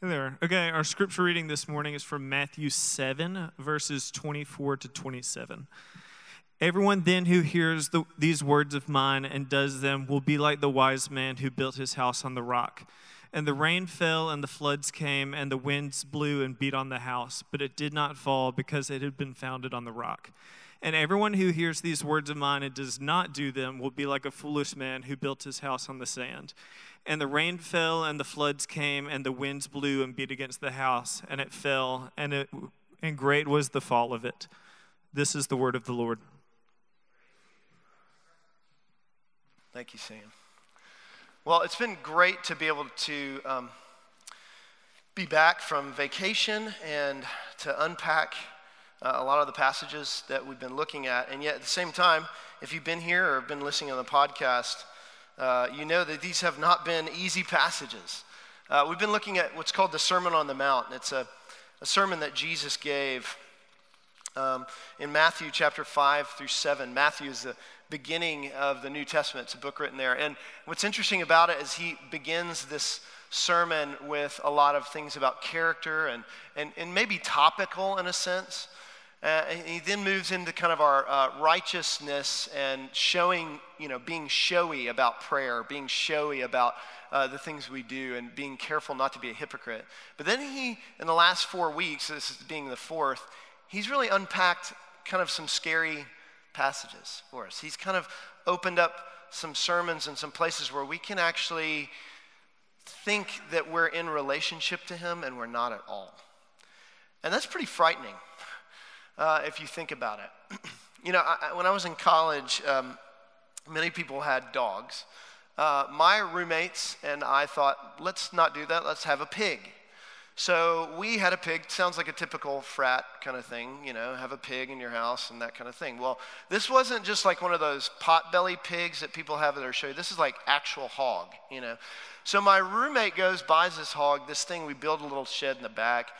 Hey there. Okay, our scripture reading this morning is from Matthew 7, verses 24 to 27. Everyone then who hears the, these words of mine and does them will be like the wise man who built his house on the rock. And the rain fell, and the floods came, and the winds blew and beat on the house, but it did not fall because it had been founded on the rock. And everyone who hears these words of mine and does not do them will be like a foolish man who built his house on the sand. And the rain fell, and the floods came, and the winds blew and beat against the house, and it fell, and, it, and great was the fall of it. This is the word of the Lord. Thank you, Sam. Well, it's been great to be able to um, be back from vacation and to unpack uh, a lot of the passages that we've been looking at. And yet, at the same time, if you've been here or been listening on the podcast, uh, you know that these have not been easy passages. Uh, we've been looking at what's called the Sermon on the Mount. It's a, a sermon that Jesus gave um, in Matthew chapter 5 through 7. Matthew is the beginning of the New Testament, it's a book written there. And what's interesting about it is he begins this sermon with a lot of things about character and, and, and maybe topical in a sense. Uh, he then moves into kind of our uh, righteousness and showing, you know, being showy about prayer, being showy about uh, the things we do, and being careful not to be a hypocrite. But then he, in the last four weeks, this is being the fourth, he's really unpacked kind of some scary passages for us. He's kind of opened up some sermons and some places where we can actually think that we're in relationship to him and we're not at all. And that's pretty frightening uh, if you think about it. you know, I, when I was in college, um, many people had dogs. Uh, my roommates and I thought, let's not do that, let's have a pig. So we had a pig, sounds like a typical frat kind of thing, you know, have a pig in your house and that kind of thing. Well, this wasn't just like one of those pot-belly pigs that people have at their show. This is like actual hog, you know. So my roommate goes, buys this hog, this thing, we build a little shed in the back,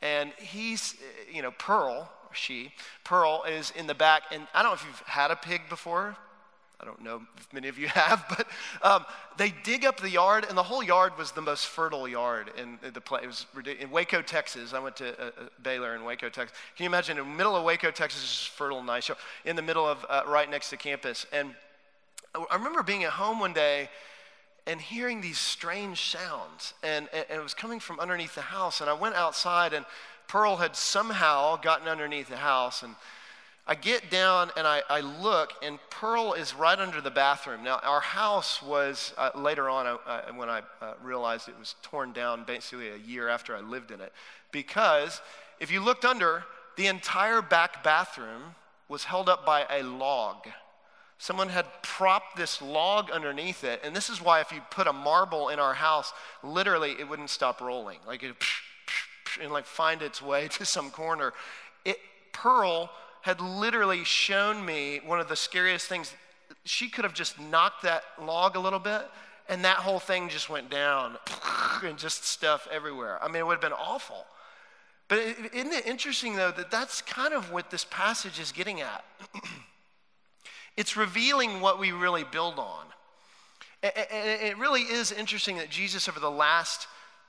and he's, you know, Pearl, she, Pearl, is in the back. And I don't know if you've had a pig before. I don't know if many of you have, but um, they dig up the yard, and the whole yard was the most fertile yard in the place. It was in Waco, Texas. I went to uh, uh, Baylor in Waco, Texas. Can you imagine? In the middle of Waco, Texas, is fertile, nice. In the middle of uh, right next to campus, and I remember being at home one day and hearing these strange sounds, and, and it was coming from underneath the house. And I went outside, and Pearl had somehow gotten underneath the house. And I get down and I, I look, and Pearl is right under the bathroom. Now, our house was, uh, later on, uh, when I uh, realized it was torn down basically a year after I lived in it, because if you looked under, the entire back bathroom was held up by a log. Someone had propped this log underneath it, and this is why if you put a marble in our house, literally it wouldn't stop rolling. Like it, and like find its way to some corner. It, Pearl had literally shown me one of the scariest things. She could have just knocked that log a little bit, and that whole thing just went down, and just stuff everywhere. I mean, it would have been awful. But isn't it interesting, though, that that's kind of what this passage is getting at? it's revealing what we really build on. And it really is interesting that Jesus, over the last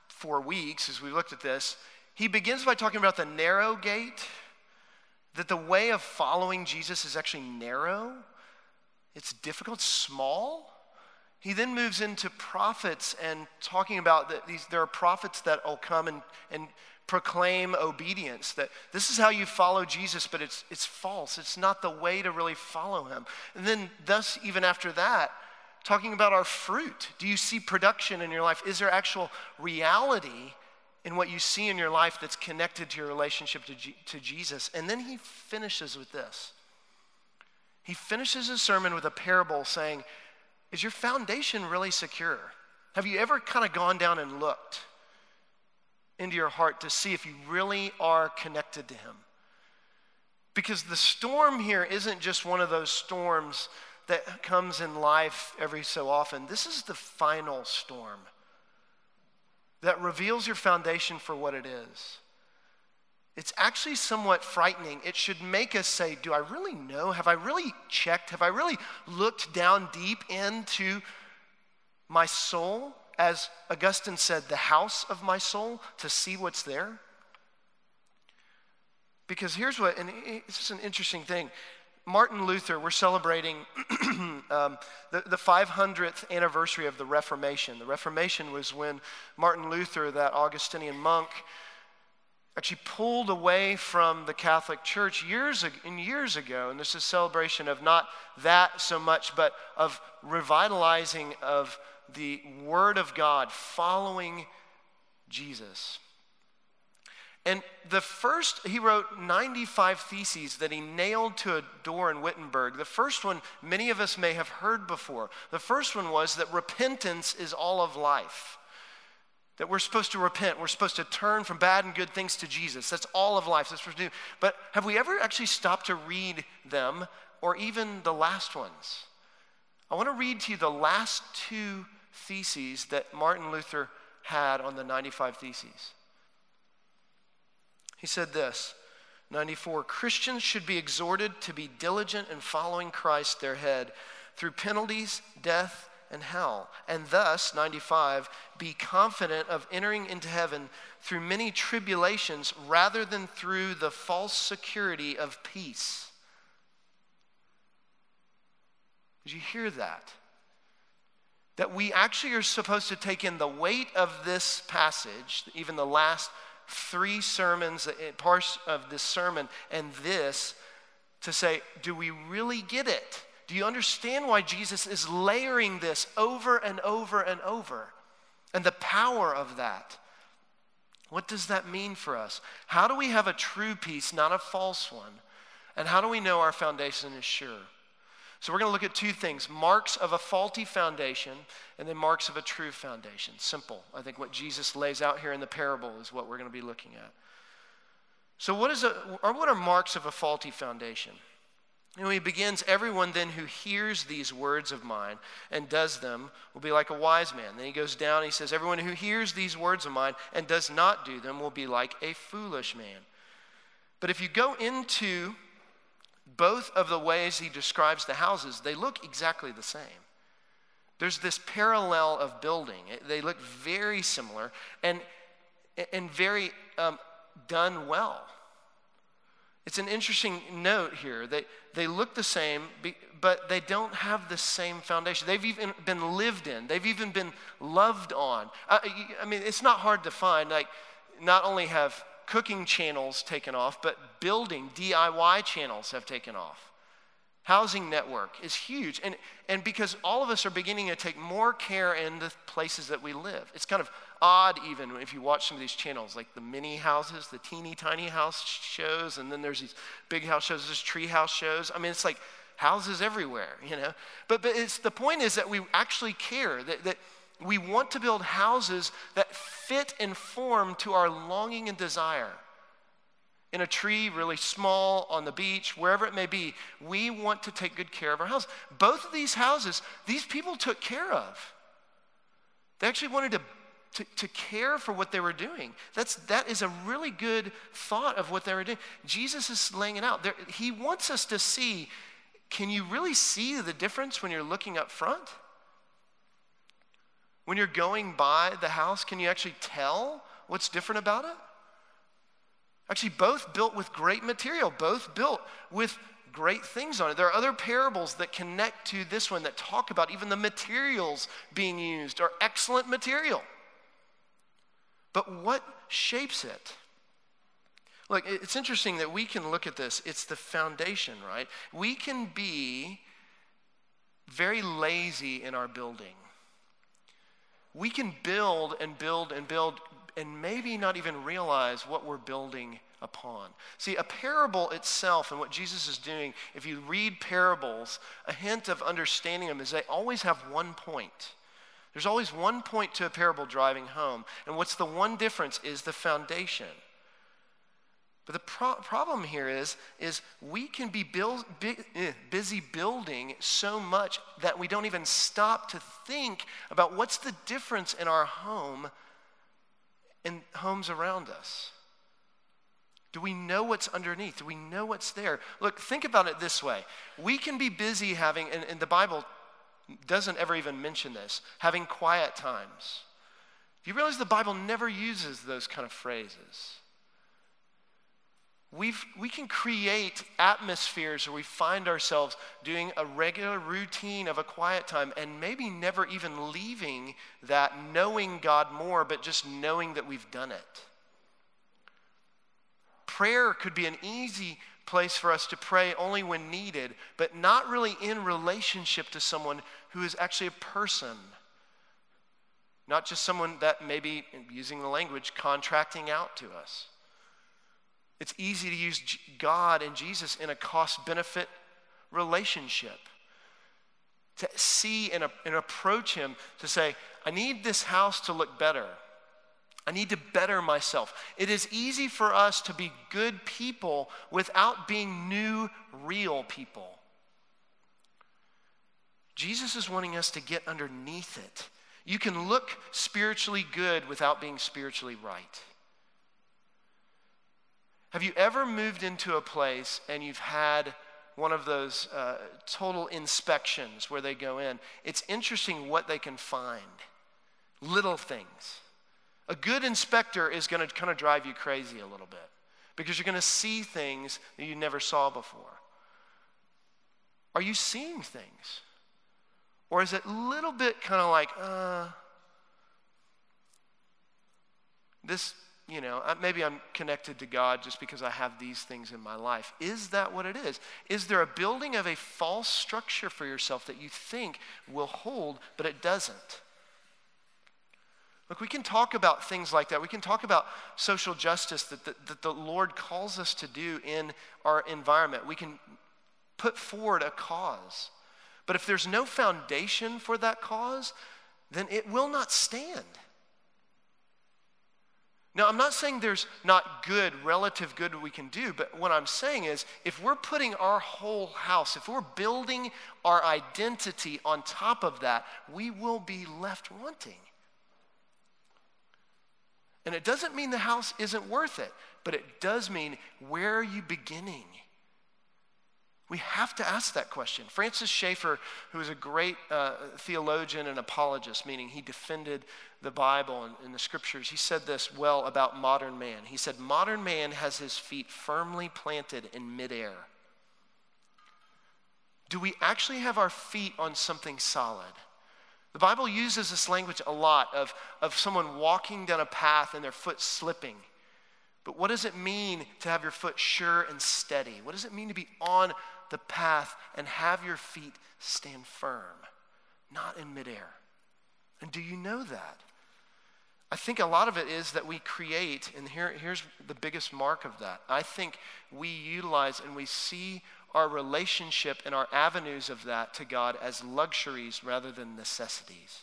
four weeks, as we looked at this, he begins by talking about the narrow gate, that the way of following Jesus is actually narrow, it's difficult, small. He then moves into prophets and talking about that these, there are prophets that will come and, and proclaim obedience, that this is how you follow Jesus, but it's, it's false. It's not the way to really follow him. And then, thus, even after that, talking about our fruit. Do you see production in your life? Is there actual reality in what you see in your life that's connected to your relationship to, G- to Jesus. And then he finishes with this. He finishes his sermon with a parable saying, Is your foundation really secure? Have you ever kind of gone down and looked into your heart to see if you really are connected to him? Because the storm here isn't just one of those storms that comes in life every so often. This is the final storm that reveals your foundation for what it is. It's actually somewhat frightening. It should make us say, Do I really know? Have I really checked? Have I really looked down deep into my soul? as Augustine said, the house of my soul to see what's there? Because here's what, and it's just an interesting thing. Martin Luther, we're celebrating um, the, the 500th anniversary of the Reformation. The Reformation was when Martin Luther, that Augustinian monk, actually pulled away from the Catholic Church years and years ago. And this is a celebration of not that so much, but of revitalizing of the Word of God, following Jesus. And the first, he wrote 95 theses that he nailed to a door in Wittenberg. The first one, many of us may have heard before. The first one was that repentance is all of life. That we're supposed to repent. We're supposed to turn from bad and good things to Jesus. That's all of life. That's what we do. But have we ever actually stopped to read them or even the last ones? I want to read to you the last two theses that Martin Luther had on the 95 Theses. He said this 94 Christians should be exhorted to be diligent in following Christ, their head, through penalties, death, and hell, and thus, 95, be confident of entering into heaven through many tribulations rather than through the false security of peace. Did you hear that? That we actually are supposed to take in the weight of this passage, even the last three sermons, parts of this sermon, and this to say, do we really get it? Do you understand why Jesus is layering this over and over and over? And the power of that. What does that mean for us? How do we have a true peace, not a false one? And how do we know our foundation is sure? So, we're going to look at two things marks of a faulty foundation and then marks of a true foundation. Simple. I think what Jesus lays out here in the parable is what we're going to be looking at. So, what, is a, or what are marks of a faulty foundation? And he begins, everyone then who hears these words of mine and does them will be like a wise man. Then he goes down, he says, everyone who hears these words of mine and does not do them will be like a foolish man. But if you go into both of the ways he describes the houses, they look exactly the same. There's this parallel of building. They look very similar and, and very um, done well. It's an interesting note here. They, they look the same, but they don't have the same foundation. They've even been lived in, they've even been loved on. I, I mean, it's not hard to find. Like, not only have cooking channels taken off, but building DIY channels have taken off. Housing network is huge. And, and because all of us are beginning to take more care in the places that we live. It's kind of odd, even if you watch some of these channels, like the mini houses, the teeny tiny house shows, and then there's these big house shows, there's tree house shows. I mean, it's like houses everywhere, you know? But, but it's, the point is that we actually care, that, that we want to build houses that fit and form to our longing and desire in a tree, really small, on the beach, wherever it may be, we want to take good care of our house. Both of these houses, these people took care of. They actually wanted to, to, to, care for what they were doing. That's, that is a really good thought of what they were doing. Jesus is laying it out. There, he wants us to see can you really see the difference when you're looking up front? When you're going by the house, can you actually tell what's different about it? Actually, both built with great material, both built with great things on it. There are other parables that connect to this one that talk about even the materials being used are excellent material. But what shapes it? Look, it's interesting that we can look at this. It's the foundation, right? We can be very lazy in our building. We can build and build and build and maybe not even realize what we're building upon. See, a parable itself and what Jesus is doing, if you read parables, a hint of understanding them is they always have one point. There's always one point to a parable driving home. And what's the one difference is the foundation. But the pro- problem here is, is we can be build, eh, busy building so much that we don't even stop to think about what's the difference in our home and homes around us? Do we know what's underneath? Do we know what's there? Look, think about it this way. We can be busy having, and, and the Bible doesn't ever even mention this. Having quiet times. Do you realize the Bible never uses those kind of phrases? We've, we can create atmospheres where we find ourselves doing a regular routine of a quiet time and maybe never even leaving that knowing God more, but just knowing that we've done it. Prayer could be an easy place for us to pray only when needed, but not really in relationship to someone who is actually a person. Not just someone that maybe, using the language, contracting out to us. It's easy to use God and Jesus in a cost benefit relationship. To see and, and approach Him to say, I need this house to look better. I need to better myself. It is easy for us to be good people without being new, real people. Jesus is wanting us to get underneath it. You can look spiritually good without being spiritually right. Have you ever moved into a place and you've had one of those uh, total inspections where they go in? It's interesting what they can find little things. A good inspector is going to kind of drive you crazy a little bit because you're going to see things that you never saw before. Are you seeing things? Or is it a little bit kind of like, uh, this you know, maybe I'm connected to God just because I have these things in my life. Is that what it is? Is there a building of a false structure for yourself that you think will hold, but it doesn't? Look, we can talk about things like that. We can talk about social justice that the, that the Lord calls us to do in our environment. We can put forward a cause. But if there's no foundation for that cause, then it will not stand. Now, I'm not saying there's not good, relative good we can do, but what I'm saying is if we're putting our whole house, if we're building our identity on top of that, we will be left wanting. And it doesn't mean the house isn't worth it, but it does mean where are you beginning? We have to ask that question. Francis Schaeffer, who is a great uh, theologian and apologist, meaning he defended the Bible and, and the scriptures, he said this well about modern man. He said, Modern man has his feet firmly planted in midair. Do we actually have our feet on something solid? The Bible uses this language a lot of, of someone walking down a path and their foot slipping. But what does it mean to have your foot sure and steady? What does it mean to be on the path and have your feet stand firm, not in midair. And do you know that? I think a lot of it is that we create, and here, here's the biggest mark of that. I think we utilize and we see our relationship and our avenues of that to God as luxuries rather than necessities.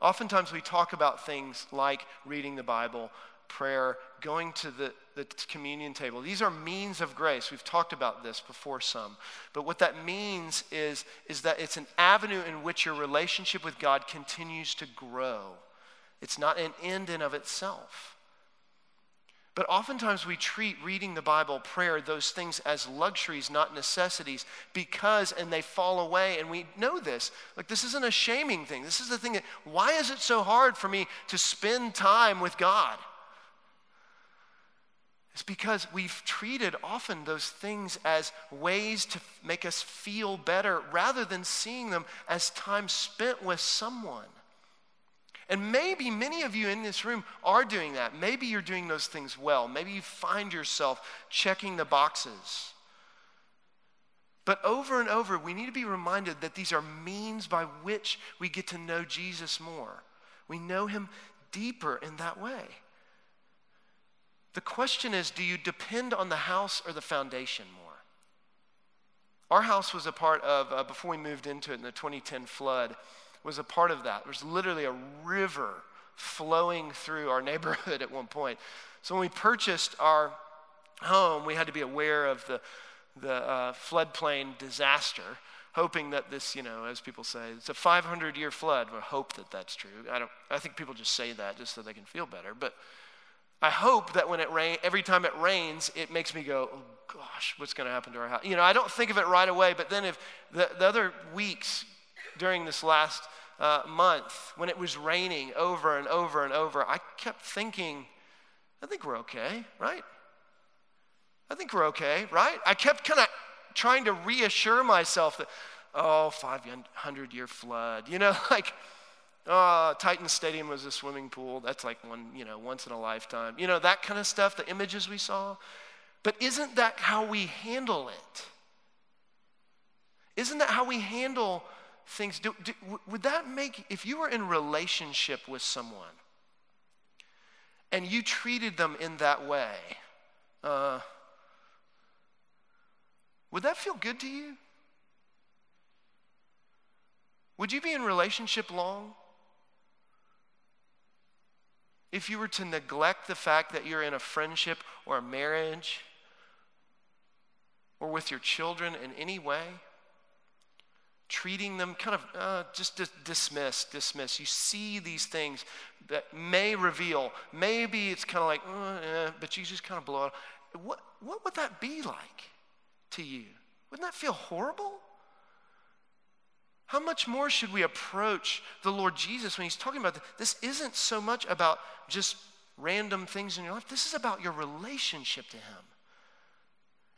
Oftentimes we talk about things like reading the Bible, prayer, going to the, the communion table. These are means of grace. We've talked about this before some. But what that means is, is that it's an avenue in which your relationship with God continues to grow. It's not an end in of itself. But oftentimes we treat reading the Bible, prayer, those things as luxuries, not necessities, because, and they fall away, and we know this. Like, this isn't a shaming thing. This is the thing that, why is it so hard for me to spend time with God? It's because we've treated often those things as ways to make us feel better rather than seeing them as time spent with someone. And maybe many of you in this room are doing that. Maybe you're doing those things well. Maybe you find yourself checking the boxes. But over and over, we need to be reminded that these are means by which we get to know Jesus more. We know him deeper in that way. The question is do you depend on the house or the foundation more? Our house was a part of, uh, before we moved into it in the 2010 flood, was a part of that. There was literally a river flowing through our neighborhood at one point. So when we purchased our home, we had to be aware of the, the uh, floodplain disaster, hoping that this, you know, as people say, it's a 500 year flood. We hope that that's true. I, don't, I think people just say that just so they can feel better. But I hope that when it rain, every time it rains, it makes me go, oh gosh, what's going to happen to our house? You know, I don't think of it right away, but then if the, the other weeks during this last uh, month, when it was raining over and over and over, I kept thinking, I think we're okay, right? I think we're okay, right? I kept kind of trying to reassure myself that, oh, 500 year flood, you know, like, oh, Titan Stadium was a swimming pool. That's like one, you know, once in a lifetime. You know, that kind of stuff, the images we saw. But isn't that how we handle it? Isn't that how we handle things? Do, do, would that make, if you were in relationship with someone and you treated them in that way, uh, would that feel good to you? Would you be in relationship long? If you were to neglect the fact that you're in a friendship or a marriage or with your children in any way, treating them kind of uh, just dis- dismiss, dismiss. You see these things that may reveal, maybe it's kind of like, uh, eh, but you just kind of blow it. What, what would that be like to you? Wouldn't that feel horrible? How much more should we approach the Lord Jesus when he's talking about this? This isn't so much about just random things in your life, this is about your relationship to him.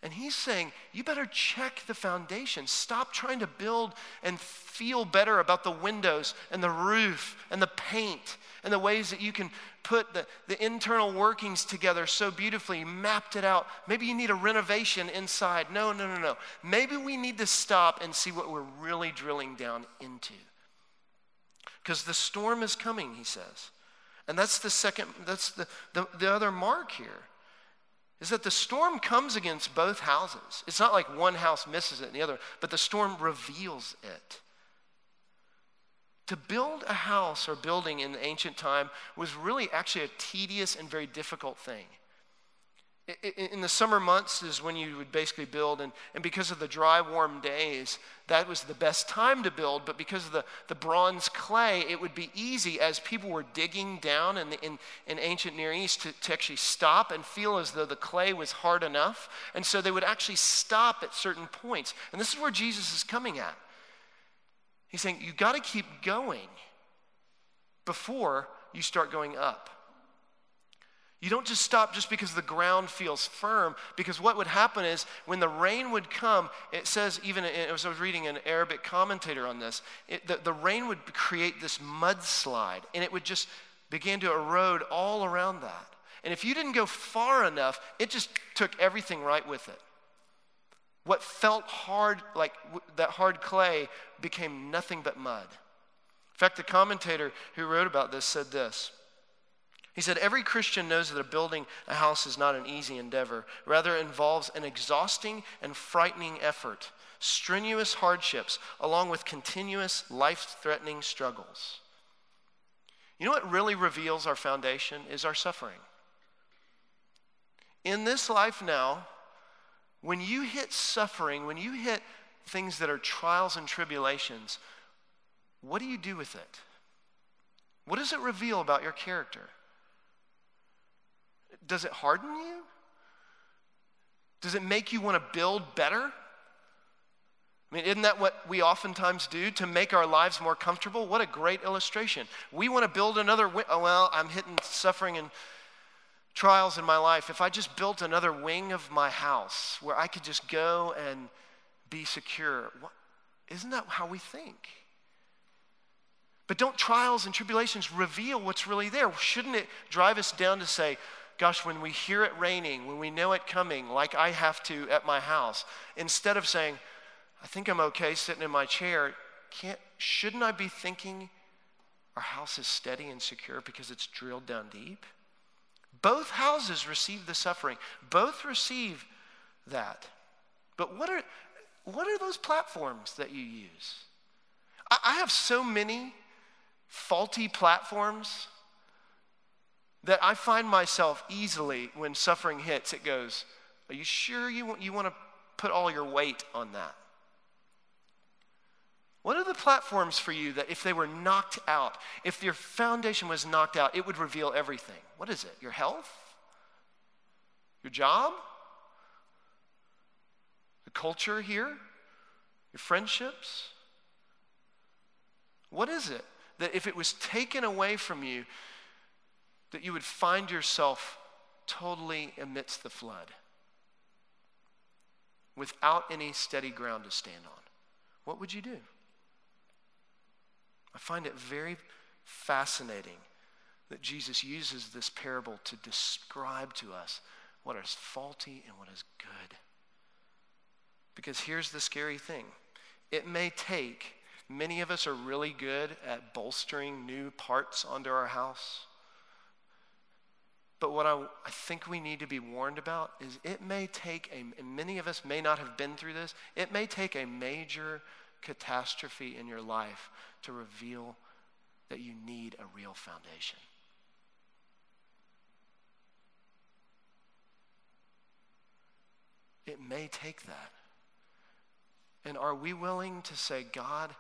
And he's saying, you better check the foundation. Stop trying to build and feel better about the windows and the roof and the paint and the ways that you can put the, the internal workings together so beautifully, mapped it out. Maybe you need a renovation inside. No, no, no, no. Maybe we need to stop and see what we're really drilling down into. Because the storm is coming, he says. And that's the second, that's the, the, the other mark here is that the storm comes against both houses. It's not like one house misses it and the other, but the storm reveals it. To build a house or building in the ancient time was really actually a tedious and very difficult thing in the summer months is when you would basically build and, and because of the dry warm days that was the best time to build but because of the, the bronze clay it would be easy as people were digging down in, the, in, in ancient near east to, to actually stop and feel as though the clay was hard enough and so they would actually stop at certain points. And this is where jesus is coming at. He's saying you got to keep going before you start going up you don't just stop just because the ground feels firm, because what would happen is when the rain would come, it says, even as I was reading an Arabic commentator on this, it, the, the rain would create this mudslide, and it would just begin to erode all around that. And if you didn't go far enough, it just took everything right with it. What felt hard, like that hard clay, became nothing but mud. In fact, the commentator who wrote about this said this. He said, Every Christian knows that building a house is not an easy endeavor. Rather, it involves an exhausting and frightening effort, strenuous hardships, along with continuous life threatening struggles. You know what really reveals our foundation is our suffering. In this life now, when you hit suffering, when you hit things that are trials and tribulations, what do you do with it? What does it reveal about your character? Does it harden you? Does it make you want to build better? I mean, isn't that what we oftentimes do to make our lives more comfortable? What a great illustration. We want to build another, wi- oh, well, I'm hitting suffering and trials in my life. If I just built another wing of my house where I could just go and be secure, what, isn't that how we think? But don't trials and tribulations reveal what's really there? Shouldn't it drive us down to say, Gosh, when we hear it raining, when we know it coming, like I have to at my house, instead of saying, I think I'm okay sitting in my chair, can't, shouldn't I be thinking our house is steady and secure because it's drilled down deep? Both houses receive the suffering, both receive that. But what are, what are those platforms that you use? I, I have so many faulty platforms that I find myself easily, when suffering hits, it goes, Are you sure you want, you want to put all your weight on that? What are the platforms for you that if they were knocked out, if your foundation was knocked out, it would reveal everything? What is it? Your health? Your job? The culture here? Your friendships? What is it that if it was taken away from you, that you would find yourself totally amidst the flood without any steady ground to stand on? What would you do? I find it very fascinating that Jesus uses this parable to describe to us what is faulty and what is good. Because here's the scary thing it may take, many of us are really good at bolstering new parts onto our house. But what I, I think we need to be warned about is it may take a, and many of us may not have been through this, it may take a major catastrophe in your life to reveal that you need a real foundation. It may take that. And are we willing to say, God,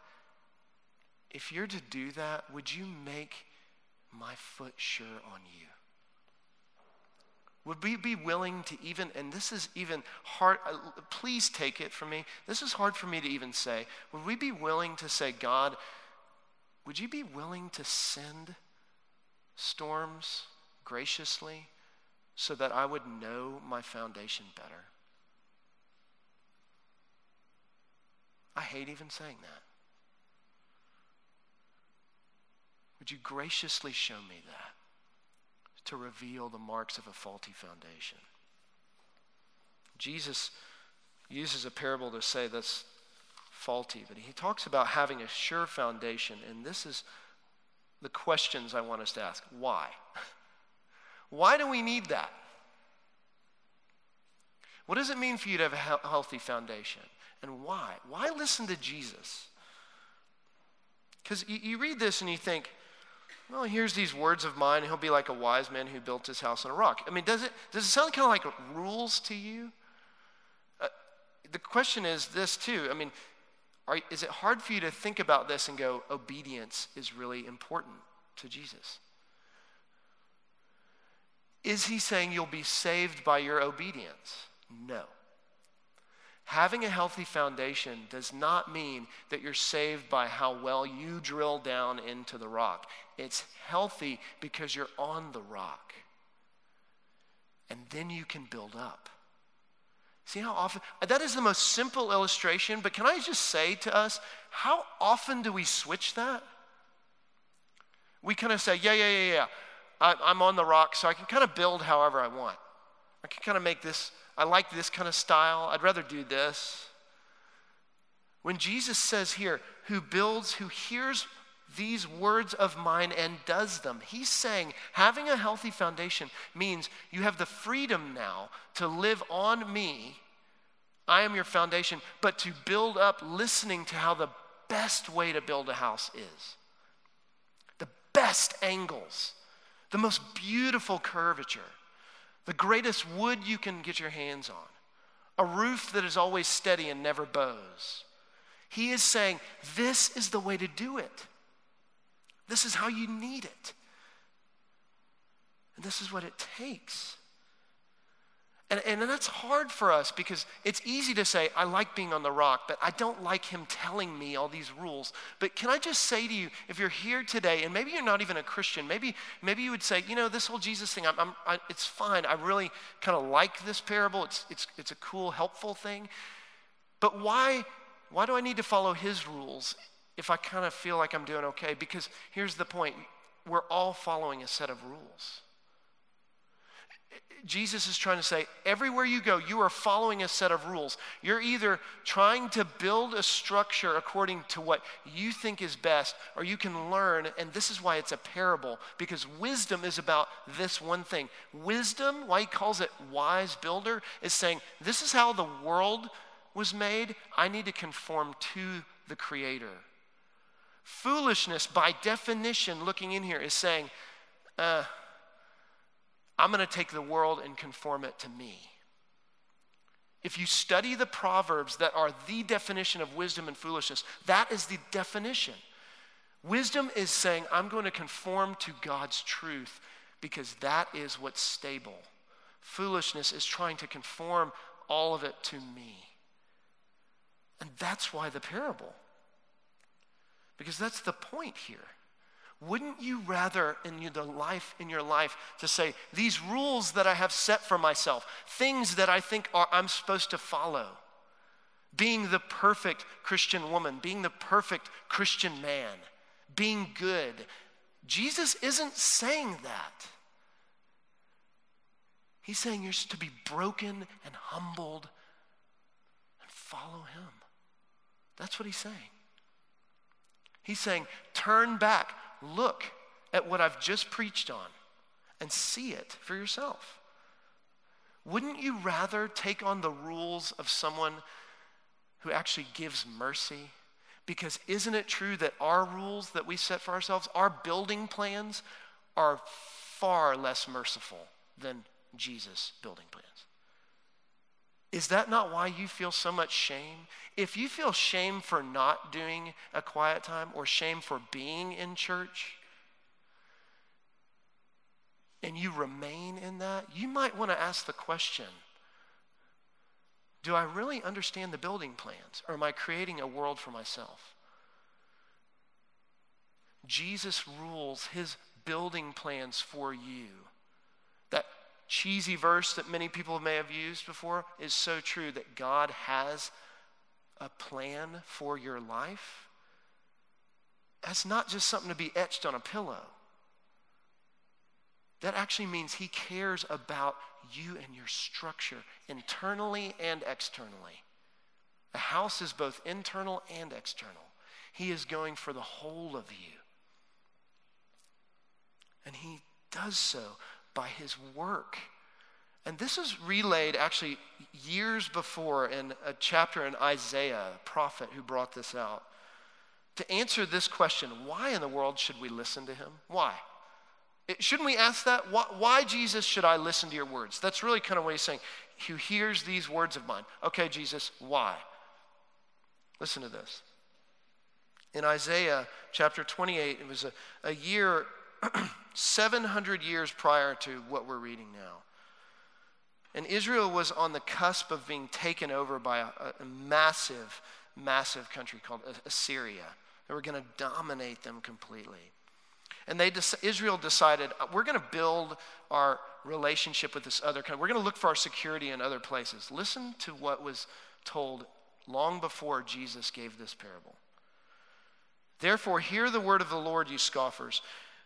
if you're to do that, would you make my foot sure on you? Would we be willing to even, and this is even hard, uh, please take it from me. This is hard for me to even say. Would we be willing to say, God, would you be willing to send storms graciously so that I would know my foundation better? I hate even saying that. Would you graciously show me that to reveal the marks of a faulty foundation? Jesus uses a parable to say that's faulty, but he talks about having a sure foundation, and this is the questions I want us to ask. Why? Why do we need that? What does it mean for you to have a healthy foundation? And why? Why listen to Jesus? Because you, read this and you think, well, here's these words of mine. He'll be like a wise man who built his house on a rock. I mean, does it, does it sound kind of like rules to you? Uh, the question is this, too. I mean, are, is it hard for you to think about this and go, obedience is really important to Jesus? Is he saying you'll be saved by your obedience? No. Having a healthy foundation does not mean that you're saved by how well you drill down into the rock. It's healthy because you're on the rock. And then you can build up. See how often, that is the most simple illustration, but can I just say to us, how often do we switch that? We kind of say, yeah, yeah, yeah, yeah, I, am on the rock, so I can kind of build however I want. I can kind of make this I like this kind of style. I'd rather do this. When Jesus says here, who builds, who hears these words of mine and does them, he's saying having a healthy foundation means you have the freedom now to live on me. I am your foundation, but to build up listening to how the best way to build a house is. The best angles, the most beautiful curvature the greatest wood you can get your hands on, a roof that is always steady and never bows. He is saying, This is the way to do it. This is how you need it. And this is what it takes. And, and that's hard for us because it's easy to say, I like being on the rock, but I don't like him telling me all these rules. But can I just say to you, if you're here today, and maybe you're not even a Christian, maybe, maybe you would say, you know, this whole Jesus thing, I'm, I'm, I, it's fine. I really kind of like this parable. It's, it's, it's a cool, helpful thing. But why, why do I need to follow his rules if I kind of feel like I'm doing okay? Because here's the point we're all following a set of rules. Jesus is trying to say everywhere you go, you are following a set of rules. You're either trying to build a structure according to what you think is best, or you can learn, and this is why it's a parable, because wisdom is about this one thing. Wisdom, why he calls it wise builder, is saying, This is how the world was made. I need to conform to the Creator. Foolishness, by definition, looking in here, is saying, uh, I'm going to take the world and conform it to me. If you study the Proverbs that are the definition of wisdom and foolishness, that is the definition. Wisdom is saying, I'm going to conform to God's truth because that is what's stable. Foolishness is trying to conform all of it to me. And that's why the parable. Because that's the point here. Wouldn't you rather in the life in your life to say these rules that I have set for myself, things that I think are, I'm supposed to follow, being the perfect Christian woman, being the perfect Christian man, being good. Jesus isn't saying that. He's saying you're to be broken and humbled and follow him. That's what he's saying. He's saying, turn back, look at what I've just preached on, and see it for yourself. Wouldn't you rather take on the rules of someone who actually gives mercy? Because isn't it true that our rules that we set for ourselves, our building plans, are far less merciful than Jesus' building plans? Is that not why you feel so much shame? If you feel shame for not doing a quiet time or shame for being in church, and you remain in that, you might want to ask the question Do I really understand the building plans, or am I creating a world for myself? Jesus rules his building plans for you. Cheesy verse that many people may have used before is so true that God has a plan for your life. That's not just something to be etched on a pillow. That actually means He cares about you and your structure, internally and externally. A house is both internal and external. He is going for the whole of you. And He does so by his work. And this is relayed actually years before in a chapter in Isaiah, a prophet who brought this out. To answer this question, why in the world should we listen to him? Why? It, shouldn't we ask that? Why, why, Jesus, should I listen to your words? That's really kind of what he's saying. Who hears these words of mine? Okay, Jesus, why? Listen to this. In Isaiah chapter 28, it was a, a year 700 years prior to what we're reading now. And Israel was on the cusp of being taken over by a, a massive, massive country called Assyria. They were going to dominate them completely. And they, Israel decided, uh, we're going to build our relationship with this other country. We're going to look for our security in other places. Listen to what was told long before Jesus gave this parable. Therefore, hear the word of the Lord, you scoffers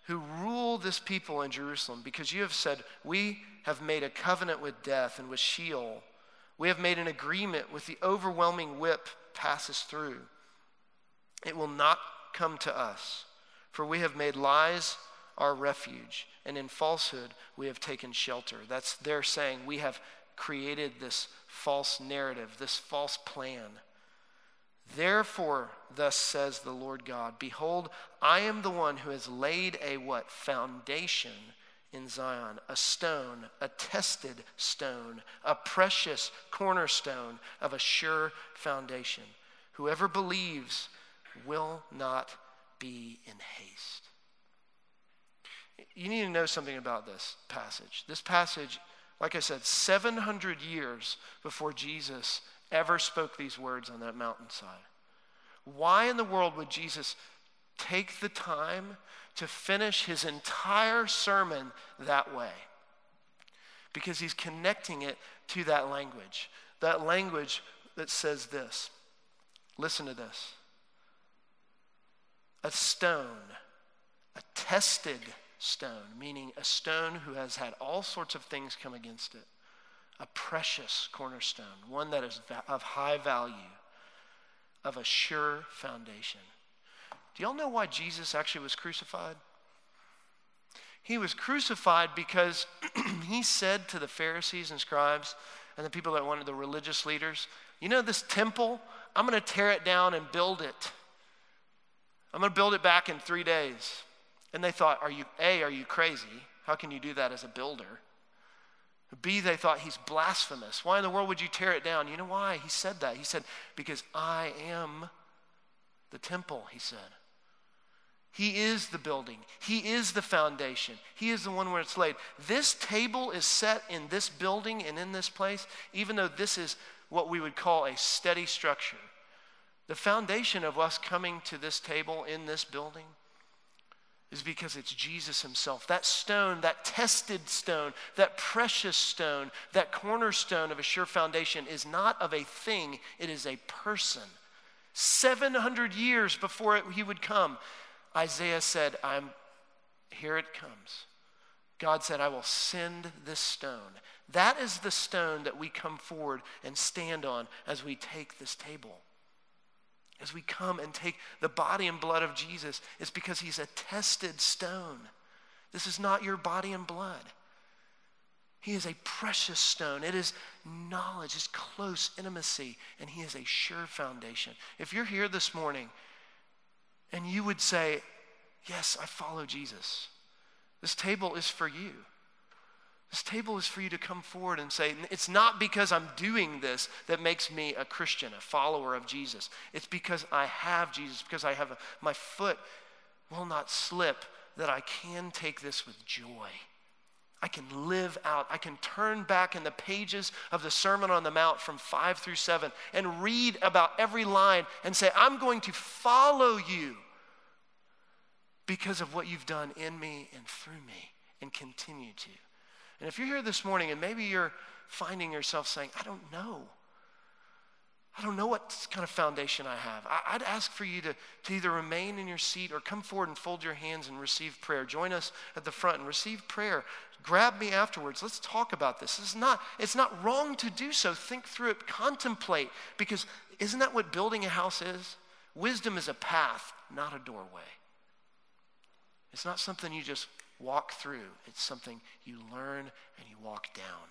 who rule this people in Jerusalem, because you have said, We have made a covenant with death and with Sheol. We have made an agreement with the overwhelming whip passes through. It will not come to us, for we have made lies our refuge, and in falsehood we have taken shelter. That's their saying, We have created this false narrative, this false plan. Therefore, thus says the Lord God, behold, I am the one who has laid a what? Foundation in Zion, a stone, a tested stone, a precious cornerstone of a sure foundation. Whoever believes will not be in haste. You need to know something about this passage. This passage, like I said, 700 years before Jesus ever spoke these words on that mountainside. Why in the world would Jesus take the time to finish his entire sermon that way? Because he's connecting it to that language. That language that says this. Listen to this. A stone, a tested stone, meaning a stone who has had all sorts of things come against it a precious cornerstone, one that is of high value, of a sure foundation. Do y'all know why Jesus actually was crucified? He was crucified because he said to the Pharisees and scribes and the people that wanted the religious leaders, You know, this temple, I'm going to tear it down and build it. I'm going to build it back in three days. And they thought, Are you, A, are you crazy? How can you do that as a builder? B, they thought he's blasphemous. Why in the world would you tear it down? You know why? He said that. He said, Because I am the temple, he said. He is the building. He is the foundation. He is the one where it's laid. This table is set in this building and in this place, even though this is what we would call a steady structure. The foundation of us coming to this table in this building is because it's Jesus Himself. That stone, that tested stone, that precious stone, that cornerstone of a sure foundation is not of a thing, it is a person. 700 years before He would come, Isaiah said, I'm, Here it comes. God said, I will send this stone. That is the stone that we come forward and stand on as we take this table. As we come and take the body and blood of Jesus, it's because he's a tested stone. This is not your body and blood. He is a precious stone. It is knowledge, it's close intimacy, and he is a sure foundation. If you're here this morning and you would say, Yes, I follow Jesus. This table is for you. This table is for you to come forward and say, It's not because I'm doing this that makes me a Christian, a follower of Jesus. It's because I have Jesus, because I have a, my foot will not slip, that I can take this with joy. I can live out. I can turn back in the pages of the Sermon on the Mount from five through seven and read about every line and say, I'm going to follow you because of what you've done in me and through me and continue to. And if you're here this morning and maybe you're finding yourself saying, I don't know. I don't know what kind of foundation I have. I, would ask for you to, to either remain in your seat or come forward and fold your hands and receive prayer. Join us at the front and receive prayer. Grab me afterwards. Let's talk about this. It's not, it's not wrong to do so. Think through it, contemplate, because isn't that what building a house is? Wisdom is a path, not a doorway. It's not something you just walk through, it's something you learn and you walk down.